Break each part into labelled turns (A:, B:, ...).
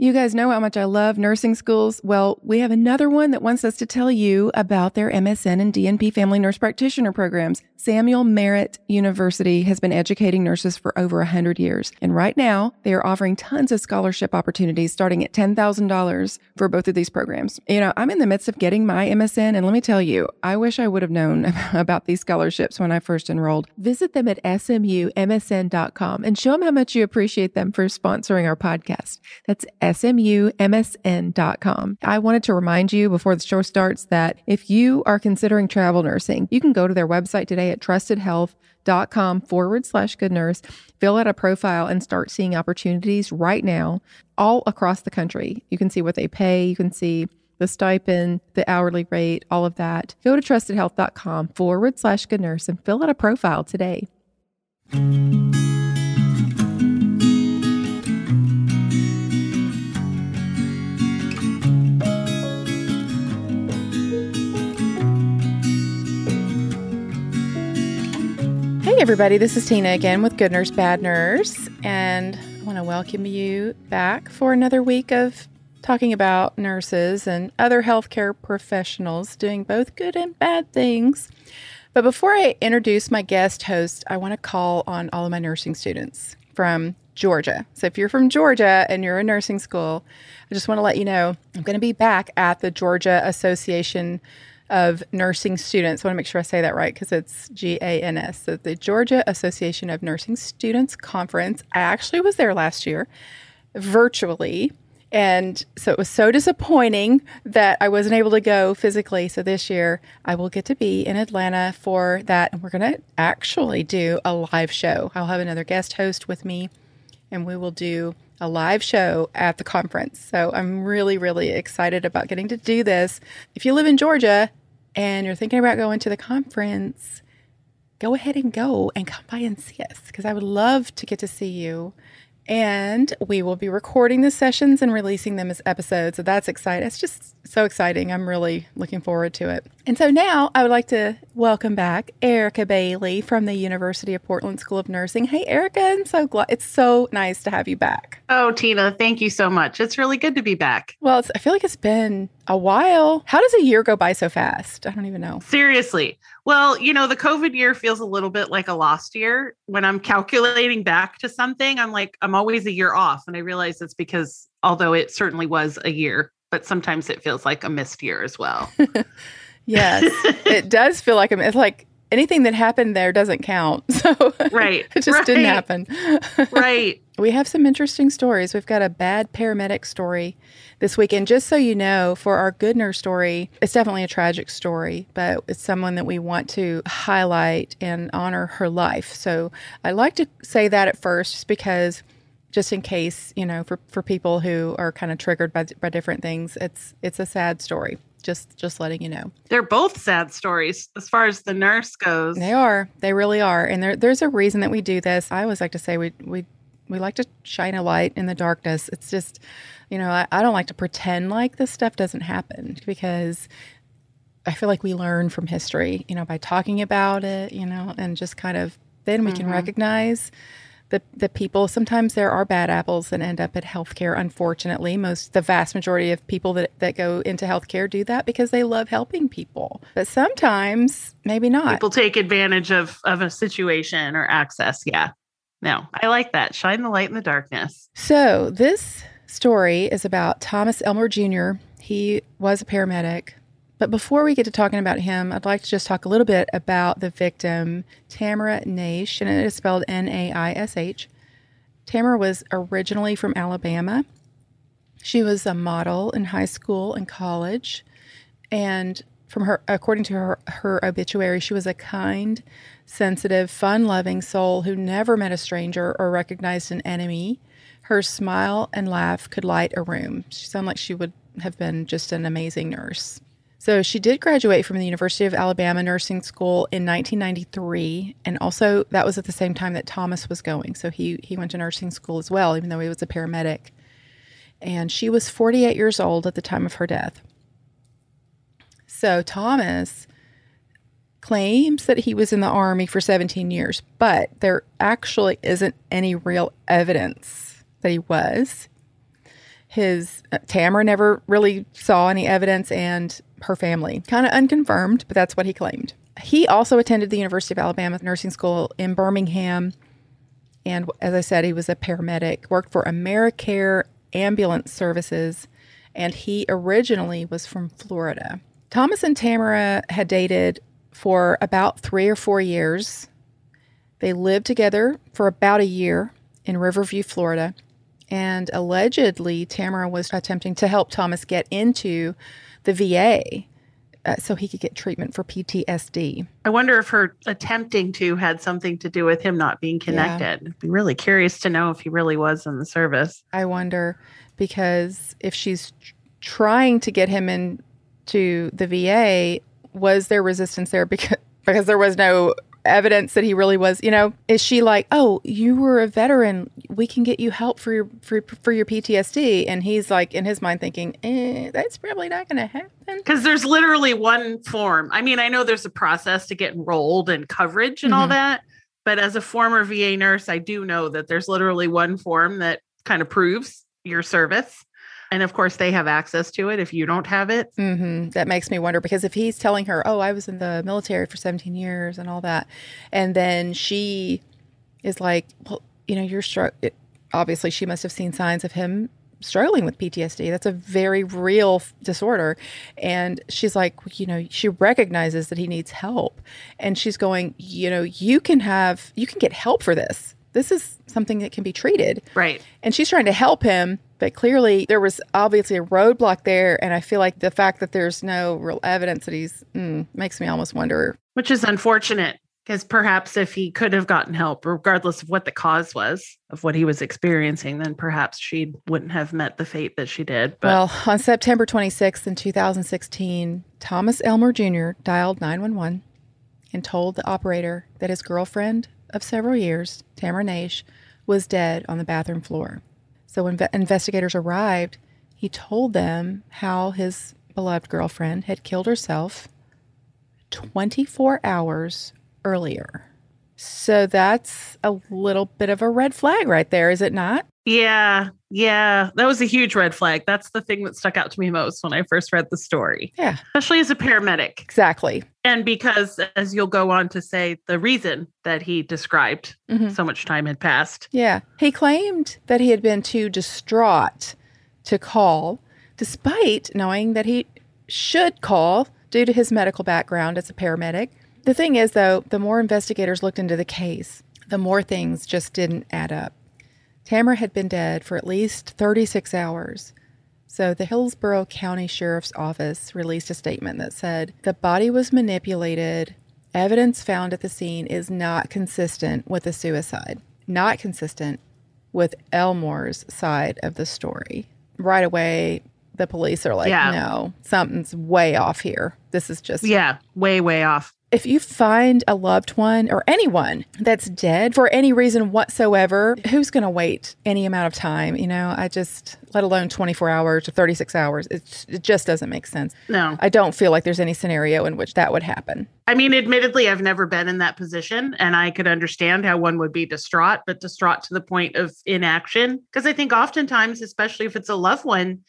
A: You guys know how much I love nursing schools. Well, we have another one that wants us to tell you about their MSN and DNP family nurse practitioner programs. Samuel Merritt University has been educating nurses for over 100 years. And right now, they are offering tons of scholarship opportunities starting at $10,000 for both of these programs. You know, I'm in the midst of getting my MSN, and let me tell you, I wish I would have known about these scholarships when I first enrolled. Visit them at smumsn.com and show them how much you appreciate them for sponsoring our podcast. That's smumsn.com. I wanted to remind you before the show starts that if you are considering travel nursing, you can go to their website today at trustedhealth.com forward slash good nurse, fill out a profile, and start seeing opportunities right now all across the country. You can see what they pay, you can see the stipend, the hourly rate, all of that. Go to trustedhealth.com forward slash good nurse and fill out a profile today. Hey, everybody, this is Tina again with Good Nurse Bad Nurse, and I want to welcome you back for another week of talking about nurses and other healthcare professionals doing both good and bad things. But before I introduce my guest host, I want to call on all of my nursing students from Georgia. So if you're from Georgia and you're in nursing school, I just want to let you know I'm going to be back at the Georgia Association of Nursing Students. I want to make sure I say that right because it's G A N S. So the Georgia Association of Nursing Students Conference. I actually was there last year virtually. And so it was so disappointing that I wasn't able to go physically. So this year I will get to be in Atlanta for that. And we're going to actually do a live show. I'll have another guest host with me and we will do a live show at the conference. So I'm really, really excited about getting to do this. If you live in Georgia and you're thinking about going to the conference, go ahead and go and come by and see us because I would love to get to see you. And we will be recording the sessions and releasing them as episodes. So that's exciting. It's just so exciting. I'm really looking forward to it. And so now I would like to welcome back Erica Bailey from the University of Portland School of Nursing. Hey, Erica, I'm so glad. It's so nice to have you back.
B: Oh, Tina, thank you so much. It's really good to be back.
A: Well, I feel like it's been a while. How does a year go by so fast? I don't even know.
B: Seriously. Well, you know, the COVID year feels a little bit like a lost year. When I'm calculating back to something, I'm like, I'm always a year off. And I realize it's because, although it certainly was a year, but sometimes it feels like a missed year as well.
A: yes, it does feel like it's like anything that happened there doesn't count. So
B: right,
A: it just
B: right.
A: didn't happen.
B: right.
A: We have some interesting stories. We've got a bad paramedic story this week, and just so you know, for our good nurse story, it's definitely a tragic story, but it's someone that we want to highlight and honor her life. So I like to say that at first, just because just in case you know for, for people who are kind of triggered by, by different things it's it's a sad story just just letting you know.
B: They're both sad stories as far as the nurse goes.
A: They are. They really are. And there, there's a reason that we do this. I always like to say we we we like to shine a light in the darkness. It's just you know I, I don't like to pretend like this stuff doesn't happen because i feel like we learn from history you know by talking about it you know and just kind of then we mm-hmm. can recognize the, the people sometimes there are bad apples that end up at healthcare. Unfortunately most the vast majority of people that, that go into healthcare do that because they love helping people. But sometimes maybe not.
B: People take advantage of of a situation or access. Yeah. No i like that. Shine the light in the darkness.
A: So this story is about thomas elmore jr he was a paramedic but before we get to talking about him, I'd like to just talk a little bit about the victim, Tamara Naish, and it is spelled N A I S H. Tamara was originally from Alabama. She was a model in high school and college, and from her, according to her, her obituary, she was a kind, sensitive, fun-loving soul who never met a stranger or recognized an enemy. Her smile and laugh could light a room. She sounded like she would have been just an amazing nurse. So she did graduate from the University of Alabama Nursing School in 1993, and also that was at the same time that Thomas was going. So he he went to nursing school as well, even though he was a paramedic. And she was 48 years old at the time of her death. So Thomas claims that he was in the army for 17 years, but there actually isn't any real evidence that he was. His uh, Tamara never really saw any evidence, and her family kind of unconfirmed, but that's what he claimed. He also attended the University of Alabama Nursing School in Birmingham. And as I said, he was a paramedic, worked for AmeriCare Ambulance Services, and he originally was from Florida. Thomas and Tamara had dated for about three or four years. They lived together for about a year in Riverview, Florida. And allegedly, Tamara was attempting to help Thomas get into the VA uh, so he could get treatment for PTSD.
B: I wonder if her attempting to had something to do with him not being connected. Yeah. I'd be really curious to know if he really was in the service.
A: I wonder because if she's trying to get him into the VA, was there resistance there because because there was no evidence that he really was, you know, is she like, "Oh, you were a veteran. We can get you help for your for, for your PTSD." And he's like in his mind thinking, eh, that's probably not going to happen.
B: Cuz there's literally one form. I mean, I know there's a process to get enrolled and coverage and mm-hmm. all that, but as a former VA nurse, I do know that there's literally one form that kind of proves your service. And of course, they have access to it if you don't have it.
A: Mm-hmm. That makes me wonder because if he's telling her, oh, I was in the military for 17 years and all that, and then she is like, well, you know, you're struggling. Obviously, she must have seen signs of him struggling with PTSD. That's a very real disorder. And she's like, you know, she recognizes that he needs help. And she's going, you know, you can have, you can get help for this. This is something that can be treated.
B: Right.
A: And she's trying to help him but clearly, there was obviously a roadblock there. And I feel like the fact that there's no real evidence that he's mm, makes me almost wonder.
B: Which is unfortunate because perhaps if he could have gotten help, regardless of what the cause was of what he was experiencing, then perhaps she wouldn't have met the fate that she did.
A: But. Well, on September 26th in 2016, Thomas Elmore Jr. dialed 911 and told the operator that his girlfriend of several years, Tamara Naish, was dead on the bathroom floor. So when investigators arrived, he told them how his beloved girlfriend had killed herself 24 hours earlier. So that's a little bit of a red flag right there, is it not?
B: Yeah, yeah. That was a huge red flag. That's the thing that stuck out to me most when I first read the story.
A: Yeah.
B: Especially as a paramedic.
A: Exactly.
B: And because, as you'll go on to say, the reason that he described mm-hmm. so much time had passed.
A: Yeah. He claimed that he had been too distraught to call, despite knowing that he should call due to his medical background as a paramedic. The thing is, though, the more investigators looked into the case, the more things just didn't add up. Tamara had been dead for at least 36 hours. So the Hillsborough County Sheriff's Office released a statement that said the body was manipulated. Evidence found at the scene is not consistent with a suicide, not consistent with Elmore's side of the story. Right away, the police are like, yeah. no, something's way off here. This is just.
B: Yeah, way, way off
A: if you find a loved one or anyone that's dead for any reason whatsoever, who's going to wait any amount of time? You know, I just, let alone 24 hours or 36 hours, it, it just doesn't make sense.
B: No.
A: I don't feel like there's any scenario in which that would happen.
B: I mean, admittedly, I've never been in that position and I could understand how one would be distraught, but distraught to the point of inaction. Because I think oftentimes, especially if it's a loved one,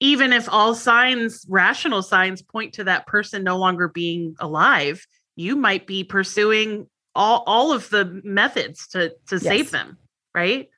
B: even if all signs, rational signs, point to that person no longer being alive, you might be pursuing all, all of the methods to to yes. save them right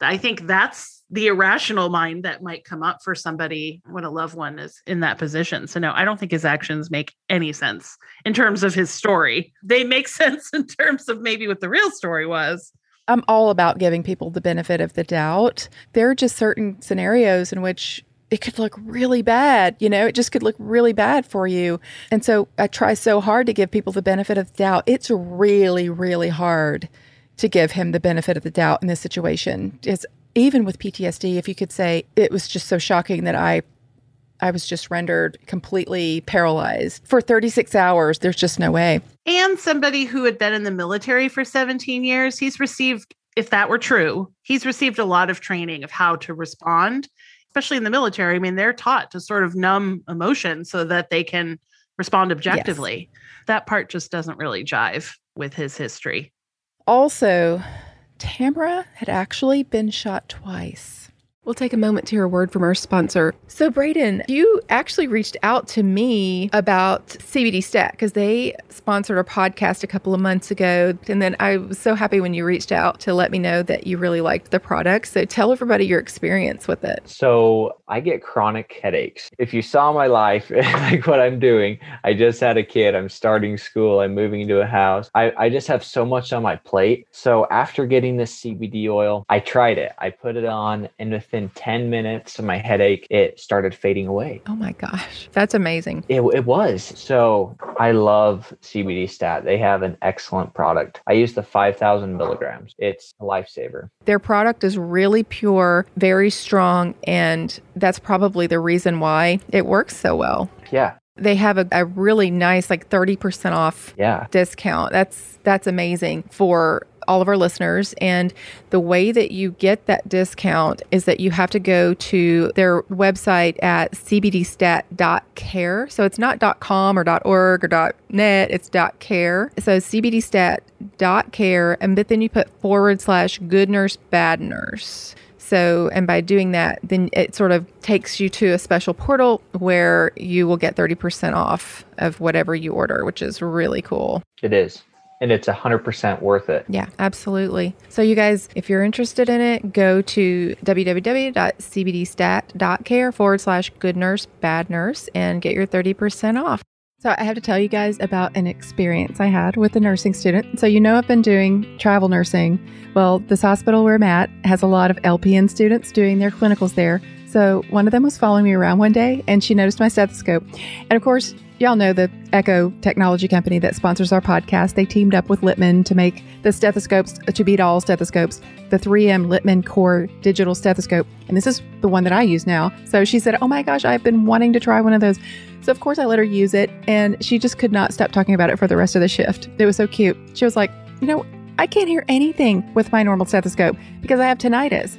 B: i think that's the irrational mind that might come up for somebody when a loved one is in that position so no i don't think his actions make any sense in terms of his story they make sense in terms of maybe what the real story was
A: I'm all about giving people the benefit of the doubt. There are just certain scenarios in which it could look really bad. You know, it just could look really bad for you. And so I try so hard to give people the benefit of the doubt. It's really, really hard to give him the benefit of the doubt in this situation. It's even with PTSD, if you could say it was just so shocking that I I was just rendered completely paralyzed for 36 hours. There's just no way.
B: And somebody who had been in the military for 17 years, he's received, if that were true, he's received a lot of training of how to respond especially in the military, I mean, they're taught to sort of numb emotion so that they can respond objectively. Yes. That part just doesn't really jive with his history.
A: Also, Tamara had actually been shot twice. We'll take a moment to hear a word from our sponsor. So, Braden, you actually reached out to me about CBD Stat because they sponsored our podcast a couple of months ago. And then I was so happy when you reached out to let me know that you really liked the product. So, tell everybody your experience with it.
C: So, I get chronic headaches. If you saw my life, like what I'm doing, I just had a kid, I'm starting school, I'm moving into a house. I, I just have so much on my plate. So, after getting this CBD oil, I tried it, I put it on, and within within 10 minutes of my headache, it started fading away.
A: Oh my gosh, that's amazing.
C: It, it was. So I love CBD Stat. They have an excellent product. I use the 5,000 milligrams, it's a lifesaver.
A: Their product is really pure, very strong, and that's probably the reason why it works so well.
C: Yeah.
A: They have a, a really nice like 30% off
C: yeah.
A: discount. That's that's amazing for all of our listeners. And the way that you get that discount is that you have to go to their website at cbdstat.care. So it's not .com or .org or .net, it's .care. So cbdstat.care, and but then you put forward slash good nurse, bad nurse. So, and by doing that, then it sort of takes you to a special portal where you will get 30% off of whatever you order, which is really cool.
C: It is and it's 100% worth it.
A: Yeah, absolutely. So, you guys, if you're interested in it, go to www.cbdstat.care forward slash good nurse, bad nurse, and get your 30% off. So, I have to tell you guys about an experience I had with a nursing student. So, you know, I've been doing travel nursing. Well, this hospital where I'm at has a lot of LPN students doing their clinicals there. So, one of them was following me around one day and she noticed my stethoscope. And of course, y'all know the Eko technology company that sponsors our podcast. They teamed up with Littmann to make the stethoscopes uh, to beat all stethoscopes, the 3M Littmann Core digital stethoscope. And this is the one that I use now. So she said, Oh my gosh, I've been wanting to try one of those. So, of course, I let her use it. And she just could not stop talking about it for the rest of the shift. It was so cute. She was like, You know, I can't hear anything with my normal stethoscope because I have tinnitus.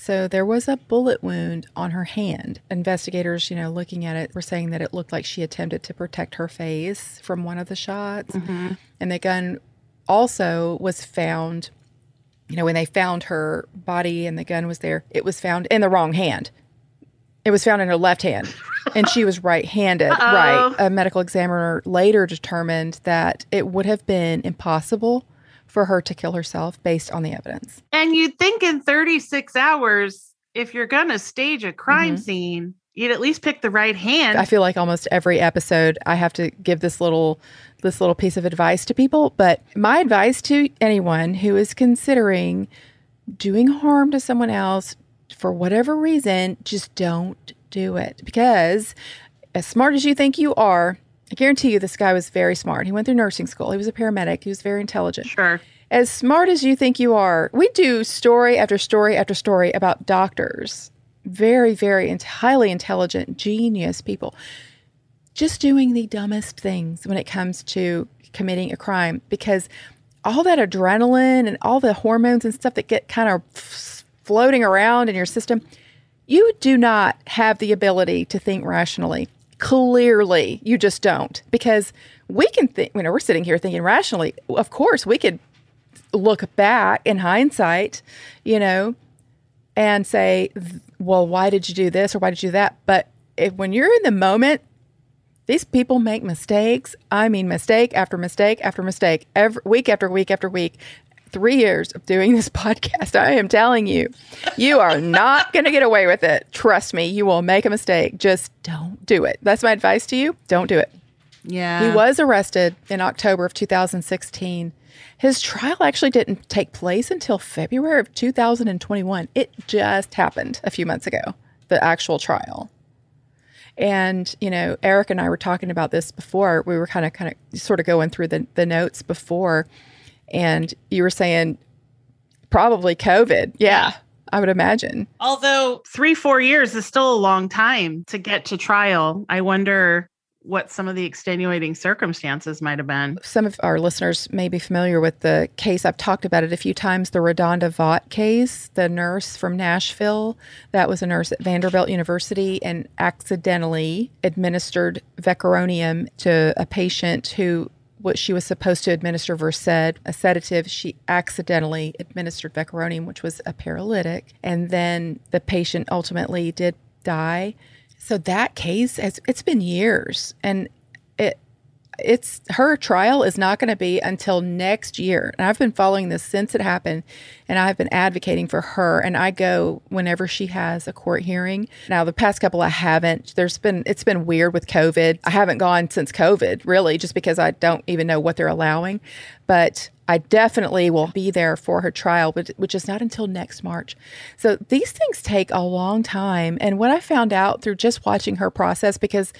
A: So there was a bullet wound on her hand. Investigators, you know, looking at it, were saying that it looked like she attempted to protect her face from one of the shots. Mm-hmm. And the gun also was found, you know, when they found her body and the gun was there, it was found in the wrong hand. It was found in her left hand, and she was right-handed. Right. A medical examiner later determined that it would have been impossible for her to kill herself based on the evidence.
B: And you'd think in 36 hours, if you're going to stage a crime mm-hmm. scene, you'd at least pick the right hand.
A: I feel like almost every episode I have to give this little this little piece of advice to people, but my advice to anyone who is considering doing harm to someone else, for whatever reason, just don't do it. Because as smart as you think you are, I guarantee you this guy was very smart. He went through nursing school, he was a paramedic, he was very intelligent.
B: Sure.
A: As smart as you think you are, we do story after story after story about doctors, very, very highly intelligent, genius people, just doing the dumbest things when it comes to committing a crime because all that adrenaline and all the hormones and stuff that get kind of floating around in your system, you do not have the ability to think rationally. Clearly, you just don't because we can think, you know, we're sitting here thinking rationally. Of course, we could look back in hindsight, you know, and say, well, why did you do this or why did you do that? But if, when you're in the moment, these people make mistakes. I mean, mistake after mistake after mistake, every week after week after week three years of doing this podcast, I am telling you, you are not going to get away with it. Trust me, you will make a mistake. Just don't do it. That's my advice to you. Don't do it.
B: Yeah.
A: He was arrested in October of 2016 His trial actually didn't take place until February of 2021. It just happened a few months ago, the actual trial. And, you know, Eric and I were talking about this before. We were kind of kind of sort of going through the, the notes before. And you were saying probably COVID. Yeah, I would imagine.
B: Although three, four years is still a long time to get to trial. I wonder what some of the extenuating circumstances might have been.
A: Some of our listeners may be familiar with the case. I've talked about it a few times the Redonda Vaught case, the nurse from Nashville that was a nurse at Vanderbilt University and accidentally administered vecuronium to a patient who what she was supposed to administer Versed, a sedative. She accidentally administered vecuronium, which was a paralytic, and then the patient ultimately did die. So that case has it's been years, and it it's her trial is not going to be until next year. And I've been following this since it happened and I've been advocating for her and I go whenever she has a court hearing. Now the past couple I haven't. There's been it's been weird with COVID. I haven't gone since COVID, really, just because I don't even know what they're allowing. But I definitely will be there for her trial, but which is not until next March. So these things take a long time. And what I found out through just watching her process because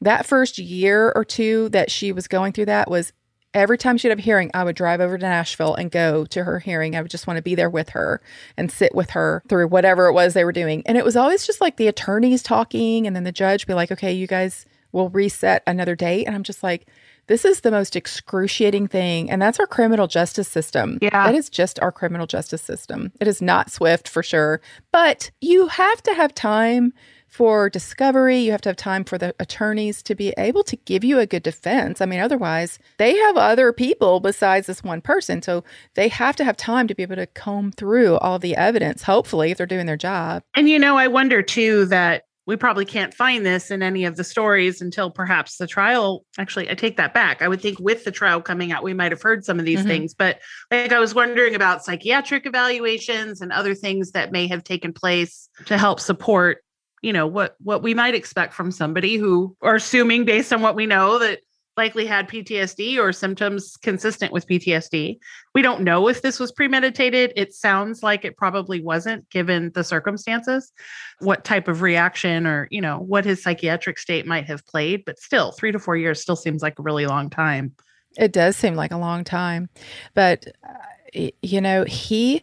A: that first year or two that she was going through that was every time she'd have a hearing, I would drive over to Nashville and go to her hearing. I would just want to be there with her and sit with her through whatever it was they were doing. And it was always just like the attorneys talking, and then the judge be like, okay, you guys will reset another date. And I'm just like, this is the most excruciating thing. And that's our criminal justice system.
B: Yeah.
A: That is just our criminal justice system. It is not swift for sure. But you have to have time for discovery. You have to have time for the attorneys to be able to give you a good defense. I mean, otherwise, they have other people besides this one person. So they have to have time to be able to comb through all the evidence, hopefully, if they're doing their job.
B: And, you know, I wonder too that we probably can't find this in any of the stories until perhaps the trial. Actually, I take that back. I would think with the trial coming out, we might have heard some of these mm-hmm. things. But like I was wondering about psychiatric evaluations and other things that may have taken place to help support you know what what we might expect from somebody who are assuming based on what we know that likely had PTSD or symptoms consistent with PTSD. We don't know if this was premeditated. It sounds like it probably wasn't given the circumstances, what type of reaction or, you know, what his psychiatric state might have played, but still 3 to 4 years still seems like a really long time.
A: It does seem like a long time. But uh, you know, he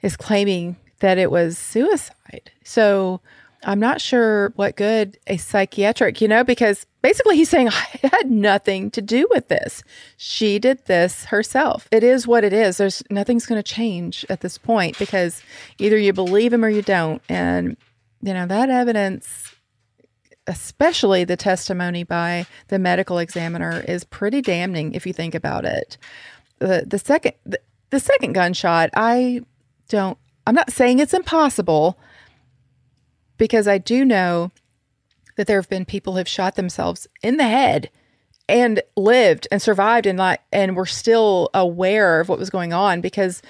A: is claiming that it was suicide. So I'm not sure what good a psychiatric, you know, because basically he's saying, I had nothing to do with this. She did this herself. It is what it is. There's nothing's going to change at this point because either you believe him or you don't. And, you know, that evidence, especially the testimony by the medical examiner, is pretty damning if you think about it. The, the second, the, the second gunshot, I don't, I'm not saying it's impossible because I do know that there have been people who've shot themselves in the head and lived and survived and like and were still aware of what was going on because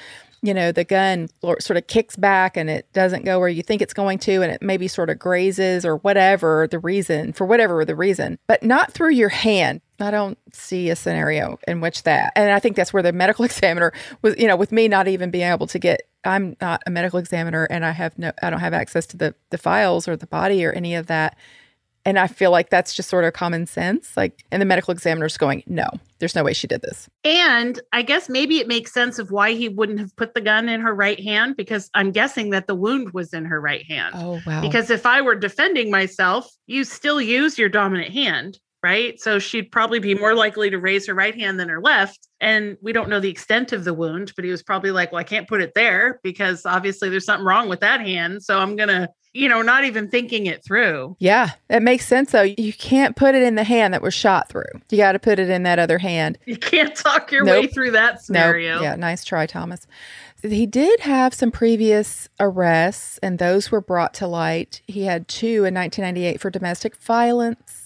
A: you know the gun sort of kicks back and it doesn't go where you think it's going to and it maybe sort of grazes or whatever the reason for whatever the reason but not through your hand. I don't see a scenario in which that, and I think that's where the medical examiner was, you know, with me not even being able to get, I'm not a medical examiner and I have no, I don't have access to the, the files or the body or any of that. And I feel like that's just sort of common sense. Like, and the medical examiner's going, no, there's no way she did this.
B: And I guess maybe it makes sense of why he wouldn't have put the gun in her right hand because I'm guessing that the wound was in her right hand.
A: Oh, wow.
B: Because if I were defending myself, you still use your dominant hand right? So she'd probably be more likely to raise her right hand than her left. And we don't know the extent of the wound, but he was probably like, well, I can't put it there because obviously there's something wrong with that hand. So I'm going to, you know, not even thinking it through.
A: Yeah, it makes sense though. You can't put it in the hand that was shot through. You got to put it in that other hand.
B: You can't talk your nope. way through that scenario.
A: Nope. Yeah, nice try, Thomas. He did have some previous arrests, and those were brought to light. He had two in 1998 for domestic violence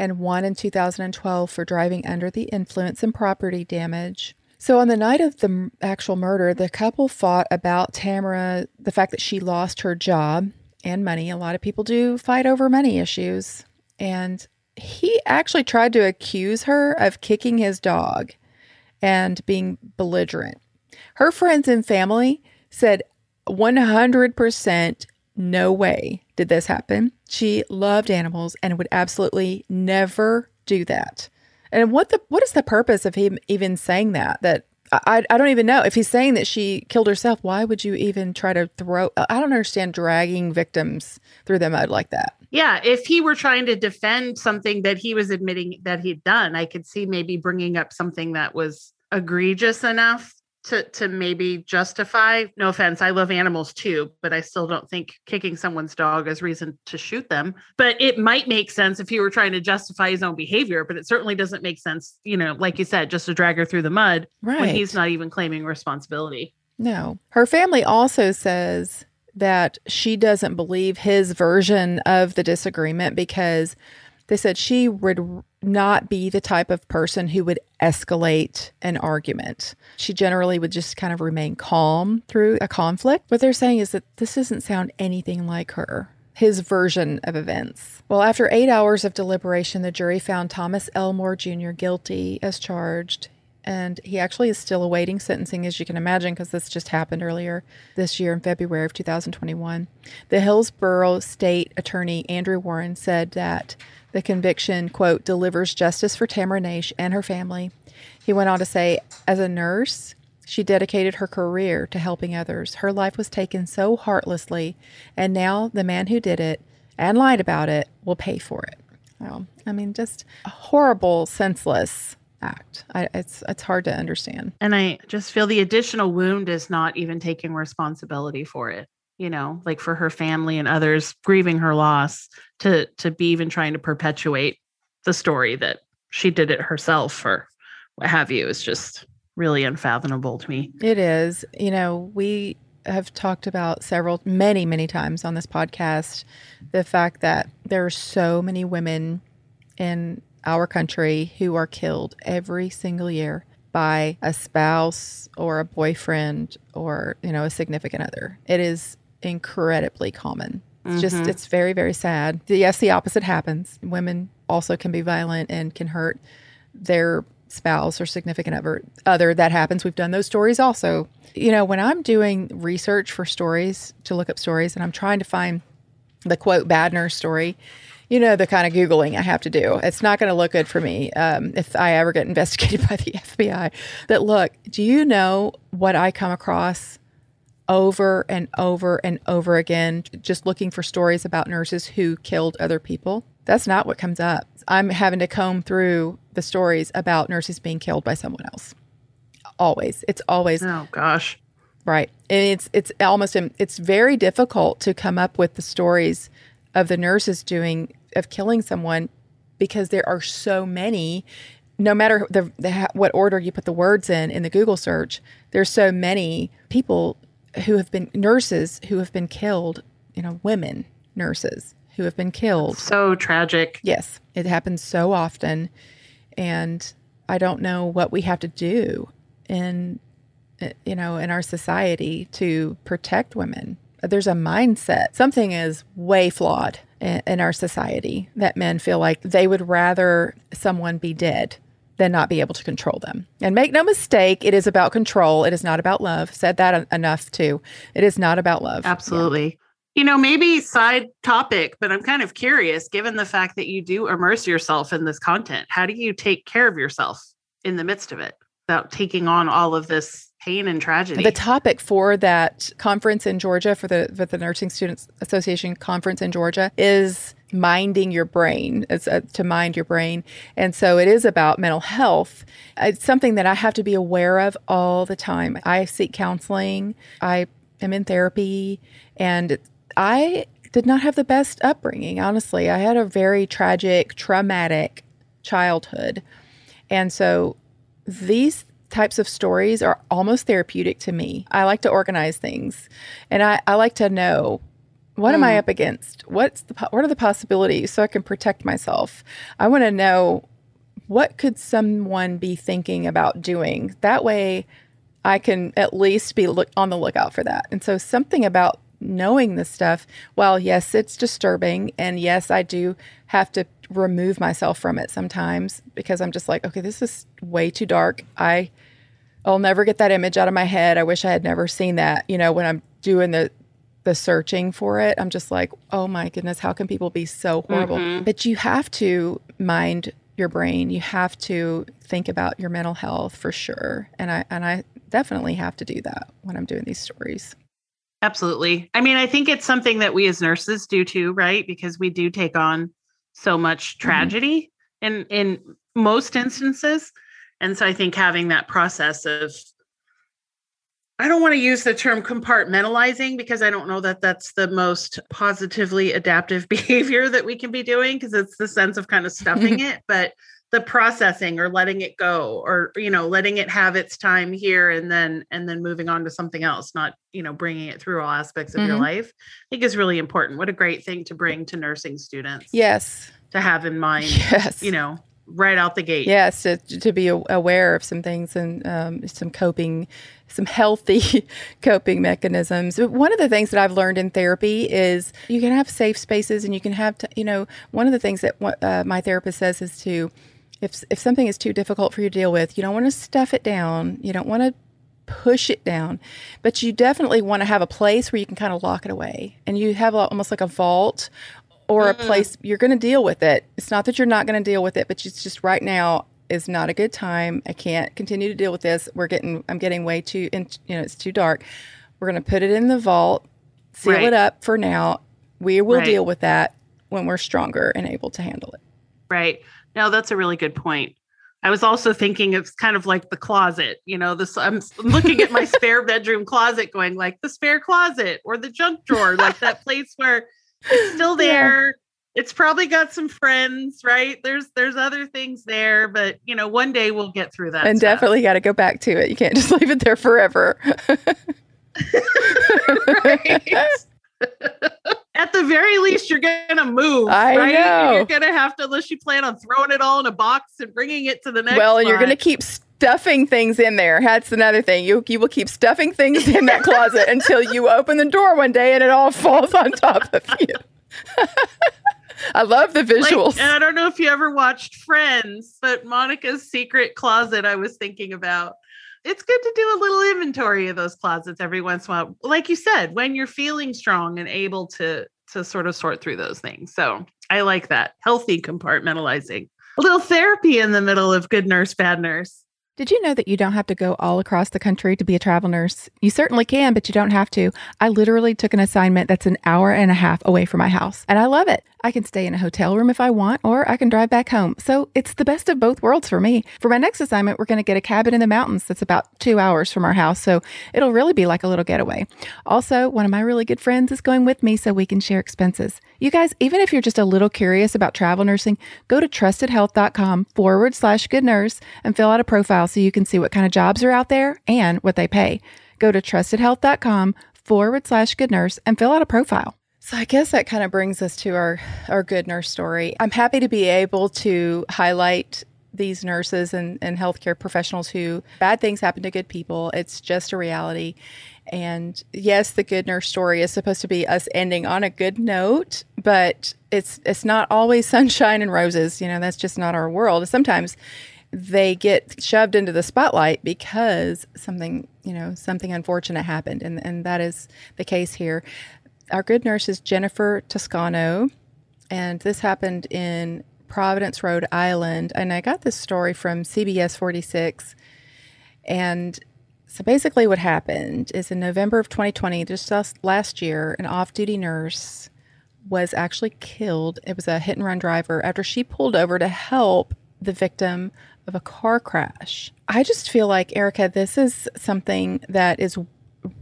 A: and one in 2012 for driving under the influence and property damage. So, on the night of the actual murder, the couple fought about Tamara, the fact that she lost her job and money. A lot of people do fight over money issues. And he actually tried to accuse her of kicking his dog. and being belligerent. Her friends and family said 100% no way did this happen. She loved animals and would absolutely never do that. And what the what is the purpose of him even saying that? That I, I don't even know if he's saying that she killed herself. Why would you even try to throw? I don't understand dragging victims through the mud like that.
B: Yeah, if he were trying to defend something that he was admitting that he'd done, I could see maybe bringing up something that was egregious enough to to maybe justify no offense i love animals too but i still don't think kicking someone's dog is reason to shoot them. But it might make sense if he were trying to justify his own behavior but it certainly doesn't make sense you know like you said just to drag her through the mud
A: right.
B: when he's not even claiming responsibility.
A: No. Her family also says that she doesn't believe his version of the disagreement because they said she would not be the type of person who would escalate an argument. She generally would just kind of remain calm through a conflict. What they're saying is that this doesn't sound anything like her. His version of events. Well, after eight hours of deliberation, the jury found Thomas Elmore Jr. guilty as charged and he actually is still awaiting sentencing, as you can imagine, because this just happened earlier this year in February of 2021. The Hillsborough State Attorney Andrew Warren said that the conviction, quote, delivers justice for Tamara Naish and her family. He went on to say, as a nurse, she dedicated her career to helping others. Her life was taken so heartlessly, and now the man who did it and lied about it will pay for it. Well, I mean, just horrible, senseless act. I, it's it's hard to understand.
B: And I just feel the additional wound is not even taking responsibility for it. You know, like for her family and others grieving her loss to to be even trying to perpetuate the story that she did it herself or what have you is just really unfathomable to me.
A: It is. You know, we have talked about several many many times on this podcast the fact that there are so many women in our country who are killed every single year by a spouse or a boyfriend or, you know, a significant other. It is incredibly common. It's mm-hmm. just, it's very, very sad. Yes, the opposite happens. Women also can be violent and can hurt their spouse or significant other. Other that happens. We've done those stories also. You know, when I'm doing research for stories to look up stories and I'm trying to find the quote badner story, you know the kind of googling I have to do. It's not going to look good for me um, if I ever get investigated by the FBI. But look, do you know what I come across over and over and over again, just looking for stories about nurses who killed other people? That's not what comes up. I'm having to comb through the stories about nurses being killed by someone else. Always, it's always.
B: Oh gosh.
A: Right. And it's it's almost it's very difficult to come up with the stories of the nurses doing of killing someone because there are so many no matter the, the, what order you put the words in in the Google search, there's so many people who have been nurses who have been killed. You know, women nurses who have been killed.
B: So tragic.
A: Yes, it happens so often, and I don't know what we have to do in you know in our society to protect women. There's a mindset. Something is way flawed in, our society that men feel like they would rather someone be dead than not be able to control them. And make no mistake, it is about control. It is not about love. Said that enough too. It is not about love.
B: Absolutely. Yeah. You know, maybe side topic, but I'm kind of curious given the fact that you do immerse yourself in this content. How do you take care of yourself in the midst of it without taking on all of this pain and tragedy.
A: The topic for that conference in Georgia, for the for the Nursing Students Association conference in Georgia, is minding your brain. It's uh, to mind your brain, and so it is about mental health. It's something that I have to be aware of all the time. I seek counseling. I am in therapy, and I did not have the best upbringing. Honestly, I had a very tragic, traumatic childhood, and so these types of stories are almost therapeutic to me. I like to organize things and I, I like to know what mm. am I hmm. up against? What's the what are the possibilities so I can protect myself? I want to know what could someone be thinking about doing. That way I can at least be look on the lookout for that. And so something about knowing this stuff, while yes, it's disturbing and yes, I do have to remove myself from it sometimes because I'm just like, okay, this is way too dark. I I'll never get that image out of my head. I wish I had never seen that. You know, when I'm doing the the searching for it, I'm just like, oh my goodness, how can people be so horrible?
B: Mhm.
A: But you have to mind your brain. You have to think about your mental health for sure. And I and I definitely have to do that when I'm doing these stories.
B: Absolutely. I mean, I think it's something that we as nurses do too, right? Because we do take on so much mm-hmm. tragedy in in most instances. And so I think having that process of I don't want to use the term compartmentalizing because I don't know that that's the most positively adaptive behavior that we can be doing because it's the sense of kind of stuffing it, but the processing or letting it go or you know letting it have its time here and then and then moving on to something else not you know bringing it through all aspects of your
A: Mhm.
B: life i think is really important what a great thing to bring to nursing students
A: Yes.
B: to have in mind
A: Yes.
B: you know right out the gate
A: Yes, to, to be aware of some things and um, some coping, some healthy coping mechanisms. One of the things that I've learned in therapy is you can have safe spaces and you can have, t- you know, one of the things that uh, my therapist says is to, if, if something is too difficult for you to deal with, you don't want to stuff it down. You don't want to push it down, but you definitely want to have a place where you can kind of lock it away and you have a, almost like a vault or a
B: Mm.
A: place you're going to deal with it. It's not that you're not going to deal with it, but it's just right now is not a good time. I can't continue to deal with this. We're getting, I'm getting way too, in, you know, it's too dark. We're going to put it in the vault, seal
B: Right.
A: it up for now. We will
B: Right.
A: deal with that when we're stronger and able to handle it.
B: right no that's a really good point i was also thinking it's kind of like the closet you know this i'm looking at my spare bedroom closet going like the spare closet or the junk drawer like that place where it's still
A: Yeah.
B: there it's probably got some friends right there's there's other things there but you know one day we'll get through that
A: and
B: stuff.
A: definitely got to go back to it. You can't just leave it there forever.
B: Right. At the very least, you're gonna move.
A: I
B: right?
A: know.
B: You're gonna have to, unless you plan on throwing it all in a box and bringing it to the next.
A: well, and you're to keep stuffing things in there. That's another thing. You you will keep stuffing things in that closet until you open the door one day and it all falls on top of you. I love the
B: Like,
A: visuals.
B: and I don't know if you ever watched Friends, but Monica's secret closet. I was thinking about. It's good to do a little inventory of those closets every once in a while. Like you said, when you're feeling strong and able to to sort of sort through those things. So I like that healthy compartmentalizing. A little therapy in the middle of good nurse, bad nurse.
A: Did you know that you don't have to go all across the country to be a travel nurse? You certainly can, but you don't have to. I literally took an assignment that's an hour and a half away from my house, and I love it. I can stay in a hotel room if I want, or I can drive back home. So it's the best of both worlds for me. For my next assignment, we're going to get a cabin in the mountains that's about two hours from our house. So it'll really be like a little getaway. Also, one of my really good friends is going with me so we can share expenses. You guys, even if you're just a little curious about travel nursing, go to trustedhealth.com forward slash good nurse and fill out a profile so you can see what kind of jobs are out there and what they pay. Go to trustedhealth.com forward slash good nurse and fill out a profile. So I guess that kind of brings us to our, our good nurse story. I'm happy to be able to highlight these nurses and, and healthcare professionals who bad things happen to good people. It's just a reality. And yes, the good nurse story is supposed to be us ending on a good note, but it's it's not always sunshine and roses. You know, that's just not our world. Sometimes they get shoved into the spotlight because something, you know, something unfortunate happened. And, and that is the case here. Our good nurse is Jennifer Toscano, and this happened in Providence, Rhode Island. And I got this story from CBS 46. And so basically, what happened is in November of 2020, just last- year, an off duty nurse was actually killed. It was a hit and run driver after she pulled over to help the victim of a car crash. I just feel like, Erica, this is something that is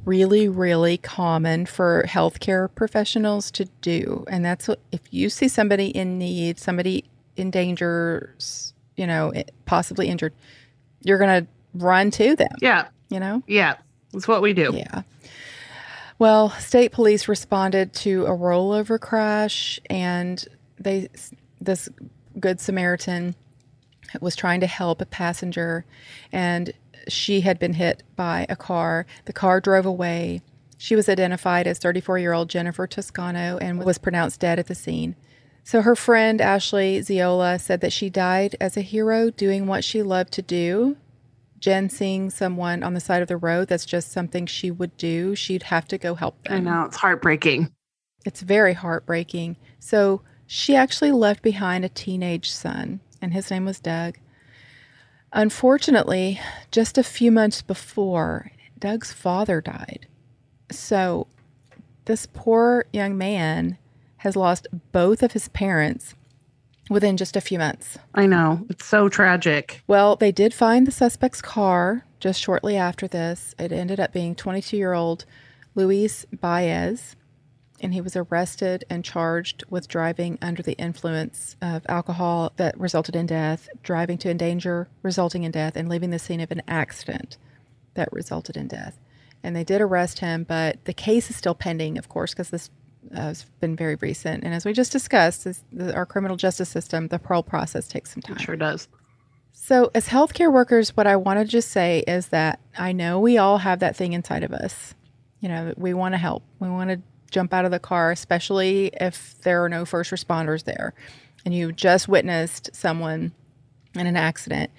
A: really, really common for healthcare professionals to do. And that's what, if you see somebody in need, somebody in danger, you know, possibly injured, you're going to run to them,
B: Yeah,
A: you know?
B: yeah, that's what we do.
A: Yeah. Well, state police responded to a rollover crash, and they this good Samaritan was trying to help a passenger, and she had been hit by a car. The car drove away. She was identified as 34 year old Jennifer Toscano and was pronounced dead at the scene. So her friend Ashley Ziola said that she died as a hero doing what she loved to do, Jen seeing someone on the side of the road that's just something she would do, she'd have to go help them.
B: I know it's heartbreaking.
A: It's very heartbreaking. So she actually left behind a teenage son, and his name was Doug. Unfortunately, just a few months before, Doug's father died. So this poor young man has lost both of his parents within just a few months.
B: I know. It's so tragic.
A: Well, they did find the suspect's car just shortly after this. It ended up being 22 year old Luis Baez, and he was arrested and charged with driving under the influence of alcohol that resulted in death, driving to endanger, resulting in death, and leaving the scene of an accident that resulted in death. And they did arrest him, but the case is still pending, of course, because this uh, has been very recent. And as we just discussed, this, the, our criminal justice system, the parole process takes some time.
B: It sure does.
A: So, as healthcare workers, what I want to just say is that I know we all have that thing inside of us. You know, we want to help. We want to jump out of the car, especially if there are no first responders there and you just witnessed someone in an accident.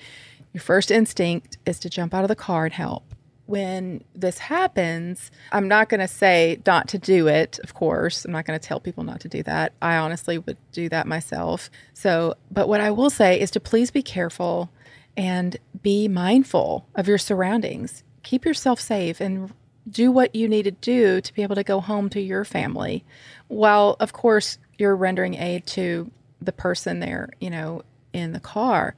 A: Your first instinct is to jump out of the car and help. When this happens, I'm not going to say not to do it, of course. I'm not going to tell people not to do that. I honestly would do that myself. So, but what I will say is to please be careful and be mindful of your surroundings. Keep yourself safe and do what you need to do to be able to go home to your family while of course you're rendering aid to the person there you know in the car.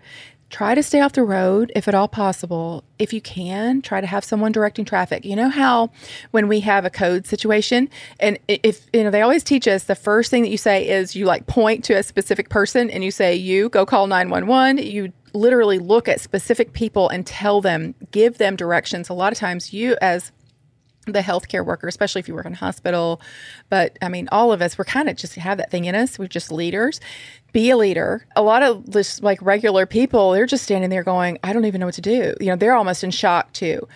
A: Try to stay off the road if at all possible. If you can try to have someone directing traffic. You know how when we have a code situation and if you know they always teach us the first thing that you say is you like point to a specific person and you say you go call 911 you literally look at specific people and tell them give them directions. A lot of times you as the healthcare worker, especially if you work in a hospital. But I mean, all of us, we're kind of just have that thing in us. We're just leaders. Be a leader. A lot of just like regular people, they're just standing there going, I don't even know what to do. You know, they're almost in shock too.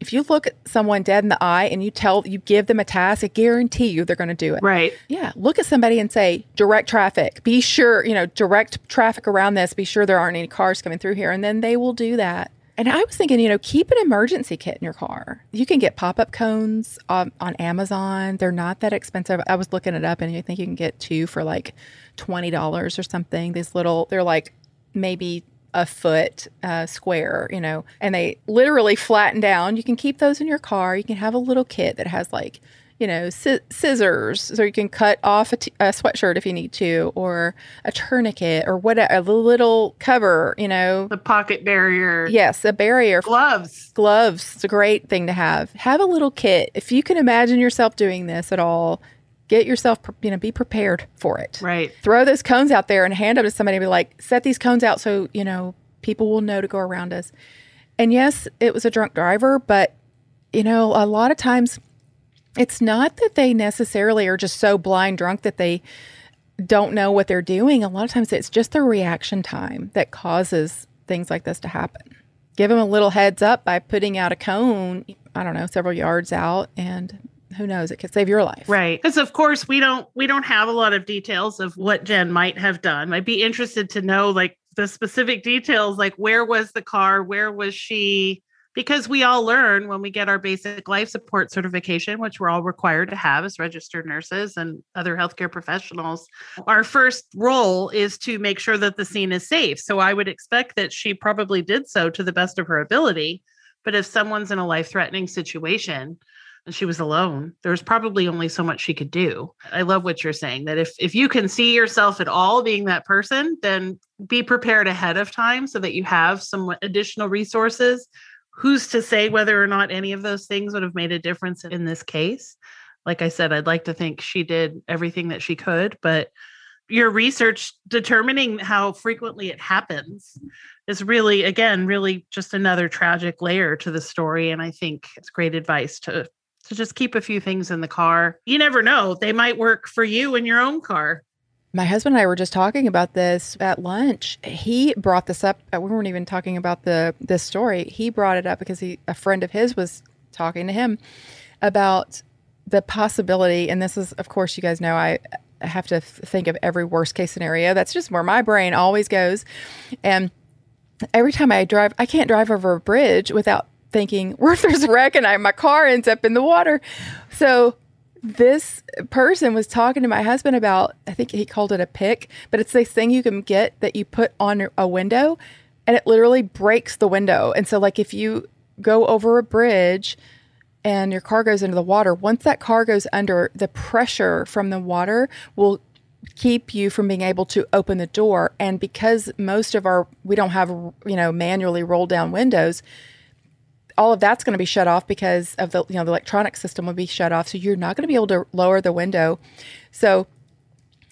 A: If you look at someone dead in the eye and you tell, you give them a task, I guarantee you they're going to do it.
B: Right.
A: Yeah. Look at somebody and say, direct traffic. Be sure, you know, direct traffic around this. Be sure there aren't any cars coming through here. And then they will do that. And I was thinking, you know, keep an emergency kit in your car. You can get pop up cones on, on, Amazon. They're not that expensive. I was looking it up and I think you can get two for like $20 or something. These little, they're like maybe a foot uh, square, you know, and they literally flatten down. You can keep those in your car. You can have a little kit that has like you know, sc- scissors so you can cut off a, t- a sweatshirt if you need to, or a tourniquet, or whatever, a little cover, you know.
B: The pocket barrier.
A: Yes, a barrier.
B: Gloves.
A: Gloves. It's a great thing to have. Have a little kit. If you can imagine yourself doing this at all, get yourself, you know, be prepared for it.
B: Right.
A: Throw those cones out there and hand them to somebody and be like, set these cones out so, you know, people will know to go around us. And yes, it was a drunk driver, but, you know, a lot of times – it's not that they necessarily are just so blind drunk that they don't know what they're doing. A lot of times it's just the reaction time that causes things like this to happen. Give them a little heads up by putting out a cone, I don't know, several yards out and who knows it could save your life.
B: Right. Because of course we don't we don't have a lot of details of what jen might have done. I'd be interested to know like the specific details like where was the car? Where was she because we all learn when we get our basic life support certification, which we're all required to have as registered nurses and other healthcare professionals. Our first role is to make sure that the scene is safe. So I would expect that she probably did so to the best of her ability. But if someone's in a life threatening situation, and she was alone there was probably only so much she could do i love what you're saying that if if you can see yourself at all being that person then be prepared ahead of time so that you have some additional resources who's to say whether or not any of those things would have made a difference in this case? Like I said, I'd like to think she did everything that she could, but your research determining how frequently it happens is really again really just another tragic layer to the story and i think it's great advice to to just keep a few things in the car you never know they might work for you in your own car
A: my husband and I were just talking about this at lunch. He brought this up. Uh, we weren't even talking about the this story. He brought it up because he a friend of his was talking to him about the possibility. And this is, of course, you guys know I have to think of every worst case scenario. That's just where my brain always goes. And every time I drive, I can't drive over a bridge without thinking, what if there's a wreck and I, my car ends up in the water? So this person was talking to my husband about, I think he called it a pick, but it's this thing you can get that you put on a window and it literally breaks the window. And so, like, if you go over a bridge and your car goes into the water, once that car goes under, the pressure from the water will keep you from being able to open the door. And because most of our, we don't have, you know, manually roll down windows, all of that's going to be shut off because of the, you know, the electronic system will be shut off. So you're not going to be able to lower the window. So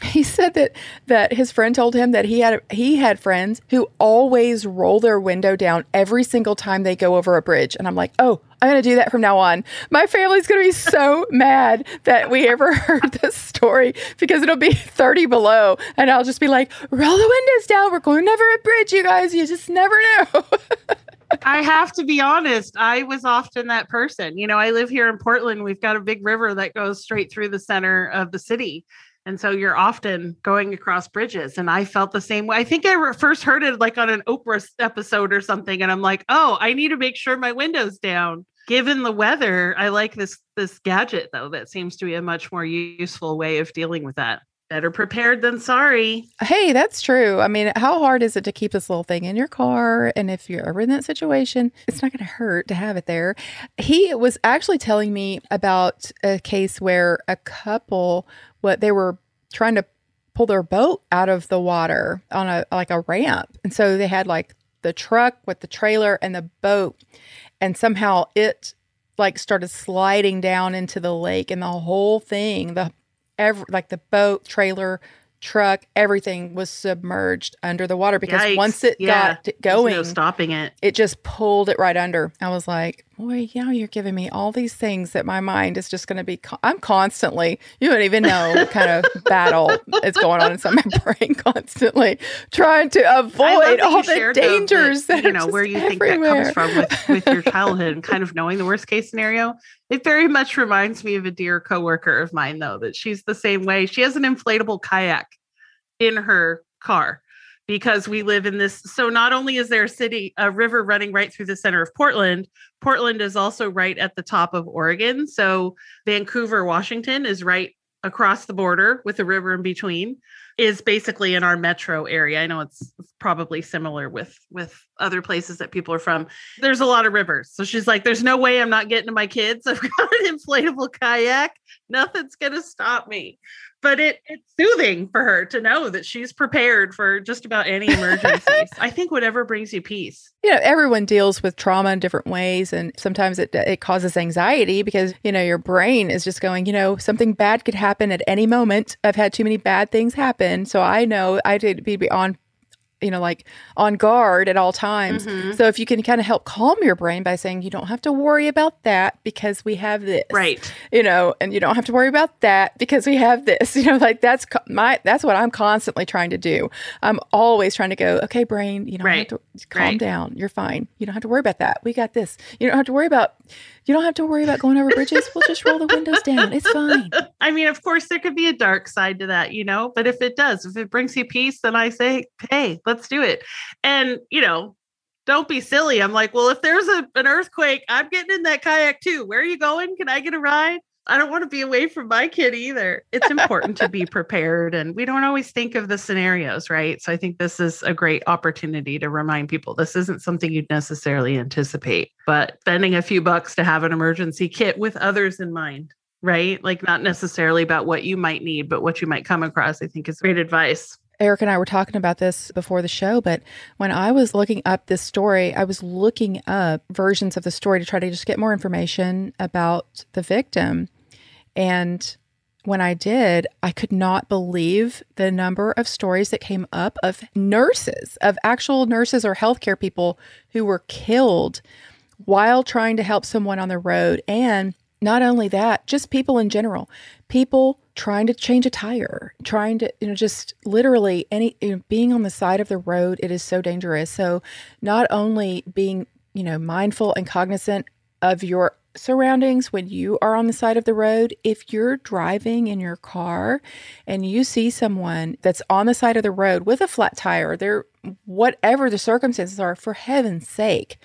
A: he said that that his friend told him that he had he had friends who always roll their window down every single time they go over a bridge and I'm like, "Oh, I'm going to do that from now on." My family's going to be so mad that we ever heard this story because it'll be 30 below and I'll just be like, "Roll the windows down. We're going over a bridge, you guys. You just never know."
B: I have to be honest. I was often that person. You know, I live here in Portland. We've got a big river that goes straight through the center of the city. And so you're often going across bridges. And I felt the same way. I think I first heard it like on an Oprah episode or something. And I'm like, oh, I need to make sure my window's down. Given the weather, I like this this gadget though. That seems to be a much more useful way of dealing with that. Better prepared than sorry.
A: Hey, that's true. I mean, how hard is it to keep this little thing in your car? And if you're ever in that situation, it's not going to hurt to have it there. He was actually telling me about a case where a couple what they were trying to pull their boat out of the water on a like a ramp. And so they had like the truck with the trailer and the boat and somehow it like started sliding down into the lake and the whole thing the every like the boat trailer truck, everything was submerged under the water because Yikes. once it yeah. got going, no
B: stopping it.
A: It just pulled it right under. I was like, boy, yeah, you're giving me all these things that my mind is just going to be. Con- I'm constantly, you don't even know what kind of battle is going on inside my brain, constantly trying to avoid all the dangers that, that you know
B: where you
A: everywhere.
B: think that comes from with, with your childhood and kind of knowing the worst case scenario. It very much reminds me of a dear coworker of mine, though, that she's the same way. She has an inflatable kayak in her car because we live in this. So not only is there a city, a river running right through the center of Portland, Portland is also right at the top of Oregon. So Vancouver, Washington is right across the border with the river in between is basically in our metro area. I know it's, probably similar with with other places that people are from. There's a lot of rivers. So she's like there's no way I'm not getting to my kids. I've got an inflatable kayak. Nothing's going to stop me. But it it's soothing for her to know that she's prepared for just about any emergencies. I think whatever brings you peace.
A: You know, everyone deals with trauma in different ways and sometimes it it causes anxiety because, you know, your brain is just going, you know, something bad could happen at any moment. I've had too many bad things happen, so I know I did be on you know, like on guard at all times. Mm-hmm. So if you can kind of help calm your brain by saying you don't have to worry about that because we have this,
B: right?
A: You know, and you don't have to worry about that because we have this. You know, like that's my that's what I'm constantly trying to do. I'm always trying to go, okay, brain, you don't right. to calm right. down. You're fine. You don't have to worry about that. We got this. You don't have to worry about you don't have to worry about going over bridges. We'll just roll the windows down. It's fine.
B: I mean, of course, there could be a dark side to that, you know, but if it does, if it brings you peace, then I say, hey, let's do it. And, you know, don't be silly. I'm like, well, if there's a, an earthquake, I'm getting in that kayak too. Where are you going? Can I get a ride? I don't want to be away from my kid either. It's important to be prepared and we don't always think of the scenarios, right? So I think this is a great opportunity to remind people this isn't something you'd necessarily anticipate, but spending a few bucks to have an emergency kit with others in mind, right? Like not necessarily about what you might need, but what you might come across, I think is great advice.
A: Eric and I were talking about this before the show, but when I was looking up this story, I was looking up versions of the story to try to just get more information about the victim. And when I did, I could not believe the number of stories that came up of nurses, of actual nurses or healthcare people who were killed while trying to help someone on the road. And not only that, just people in general, people trying to change a tire, trying to, you know, just literally any, you know, being on the side of the road, it is so dangerous. So, not only being, you know, mindful and cognizant of your surroundings when you are on the side of the road, if you're driving in your car and you see someone that's on the side of the road with a flat tire, they're whatever the circumstances are, for heaven's sake,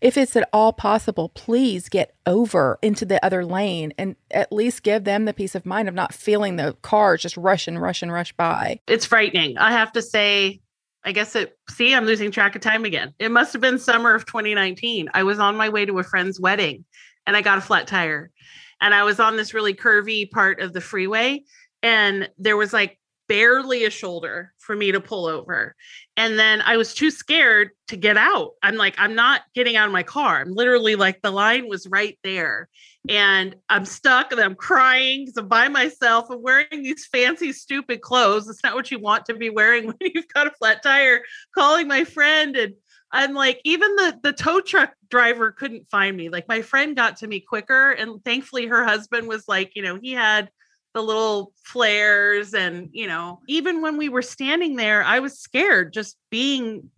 A: if it's at all possible, please get over into the other lane and at least give them the peace of mind of not feeling the cars just rush and rush and rush by.
B: It's frightening. I have to say, I guess it, see, I'm losing track of time again. It must have been summer of 2019. I was on my way to a friend's wedding and I got a flat tire. And I was on this really curvy part of the freeway and there was like barely a shoulder for me to pull over. And then I was too scared to get out. I'm like, I'm not getting out of my car. I'm literally like, the line was right there. And I'm stuck and I'm crying because I'm by myself. I'm wearing these fancy, stupid clothes. It's not what you want to be wearing when you've got a flat tire, calling my friend. And I'm like, even the, the tow truck driver couldn't find me. Like, my friend got to me quicker. And thankfully, her husband was like, you know, he had the little flares and you know even when we were standing there i was scared just being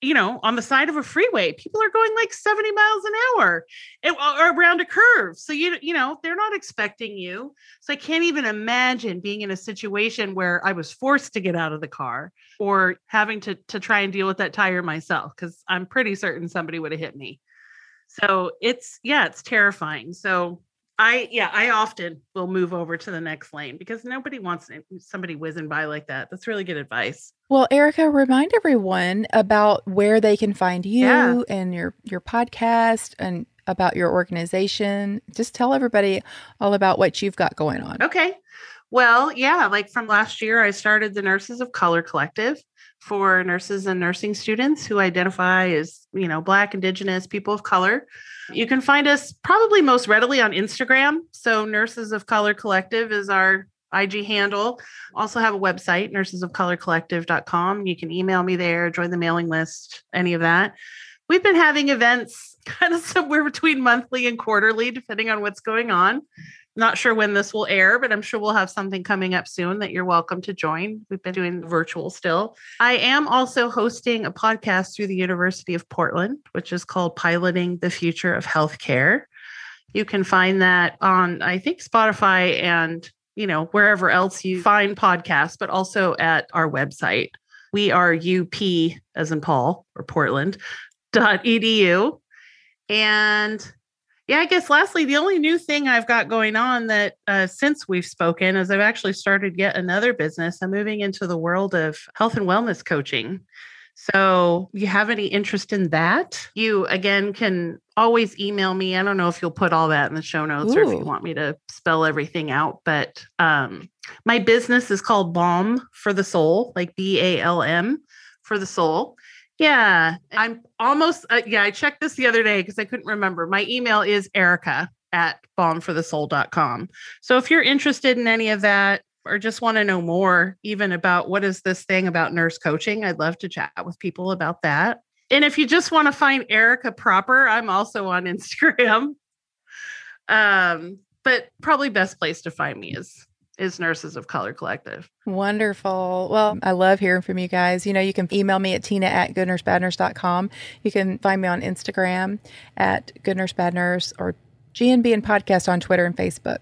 B: you know on the side of a freeway. People are going like 70 miles an hour or around a curve. So you you know they're not expecting you. So i can't even imagine being in a situation where i was forced to get out of the car or having to to try and deal with that tire myself cuz i'm pretty certain somebody would have hit me. So it's yeah it's terrifying. So I yeah, I often will move over to the next lane because nobody wants somebody whizzing by like that. That's really good advice.
A: Well, Erica, remind everyone about where they can find you yeah. and your your podcast and about your organization. Just tell everybody all about what you've got going on.
B: Okay. Well, yeah, like from last year I started the Nurses of Color Collective for nurses and nursing students who identify as, you know, black, indigenous, people of color. You can find us probably most readily on Instagram. So, Nurses of Color Collective is our IG handle. Also have a website, nursesofcolorcollective.com. You can email me there, join the mailing list, any of that. We've been having events kind of somewhere between monthly and quarterly, depending on what's going on. Not sure when this will air, but I'm sure we'll have something coming up soon that you're welcome to join. We've been doing virtual still. I am also hosting a podcast through the University of Portland, which is called Piloting the Future of Healthcare. You can find that on, I think, Spotify and you know wherever else you find podcasts, but also at our website. We are UP as in Paul or Portland dot edu. And yeah, I guess lastly, the only new thing I've got going on that uh, since we've spoken is I've actually started yet another business. I'm moving into the world of health and wellness coaching. So, you have any interest in that? You again can always email me. I don't know if you'll put all that in the show notes Ooh. or if you want me to spell everything out, but um, my business is called Balm for the Soul, like B A L M for the soul. Yeah, I'm almost, uh, yeah, I checked this the other day because I couldn't remember. My email is erica at balmforthesoul.com. So if you're interested in any of that or just want to know more, even about what is this thing about nurse coaching, I'd love to chat with people about that. And if you just want to find Erica proper, I'm also on Instagram. Um, but probably best place to find me is is Nurses of Color Collective.
A: Wonderful. Well, I love hearing from you guys. You know, you can email me at tina at goodnursebadnurse.com. You can find me on Instagram at goodnursebadnurse or GNB and podcast on Twitter and Facebook.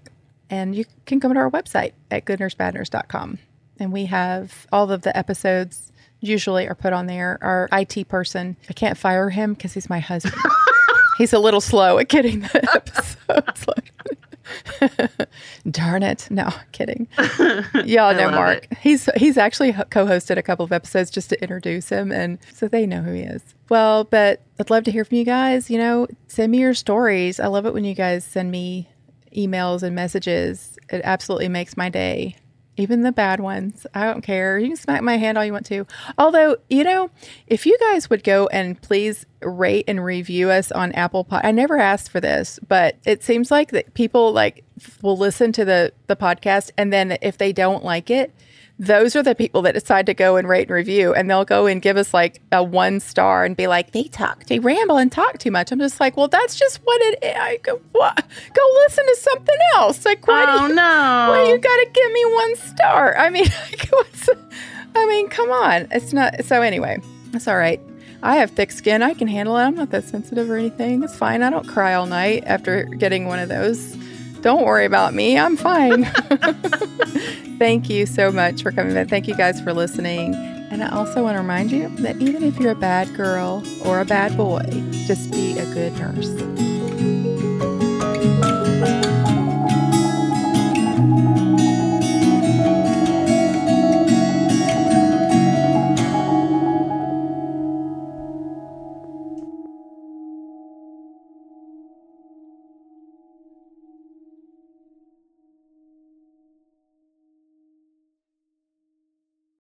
A: And you can come to our website at goodnursebadnurse.com. And we have all of the episodes usually are put on there. Our IT person, I can't fire him because he's my husband. he's a little slow at getting the episodes. Darn it! No, kidding. Y'all know Mark. It. He's he's actually co-hosted a couple of episodes just to introduce him, and so they know who he is. Well, but I'd love to hear from you guys. You know, send me your stories. I love it when you guys send me emails and messages. It absolutely makes my day even the bad ones. I don't care. You can smack my hand all you want to. Although, you know, if you guys would go and please rate and review us on Apple Pod. I never asked for this, but it seems like that people like will listen to the the podcast and then if they don't like it, those are the people that decide to go and rate and review and they'll go and give us like a one star and be like they talk they ramble and talk too much i'm just like well that's just what it is I go, what? go listen to something else like why
B: oh
A: do you,
B: no
A: why you gotta give me one star i mean i mean come on it's not so anyway it's all right I have thick skin. I can handle it. I'm not that sensitive or anything. It's fine. I don't cry all night after getting one of those. Don't worry about me. I'm fine. Thank you so much for coming back. Thank you guys for listening. And I also want to remind you that even if you're a bad girl or a bad boy, just be a good nurse.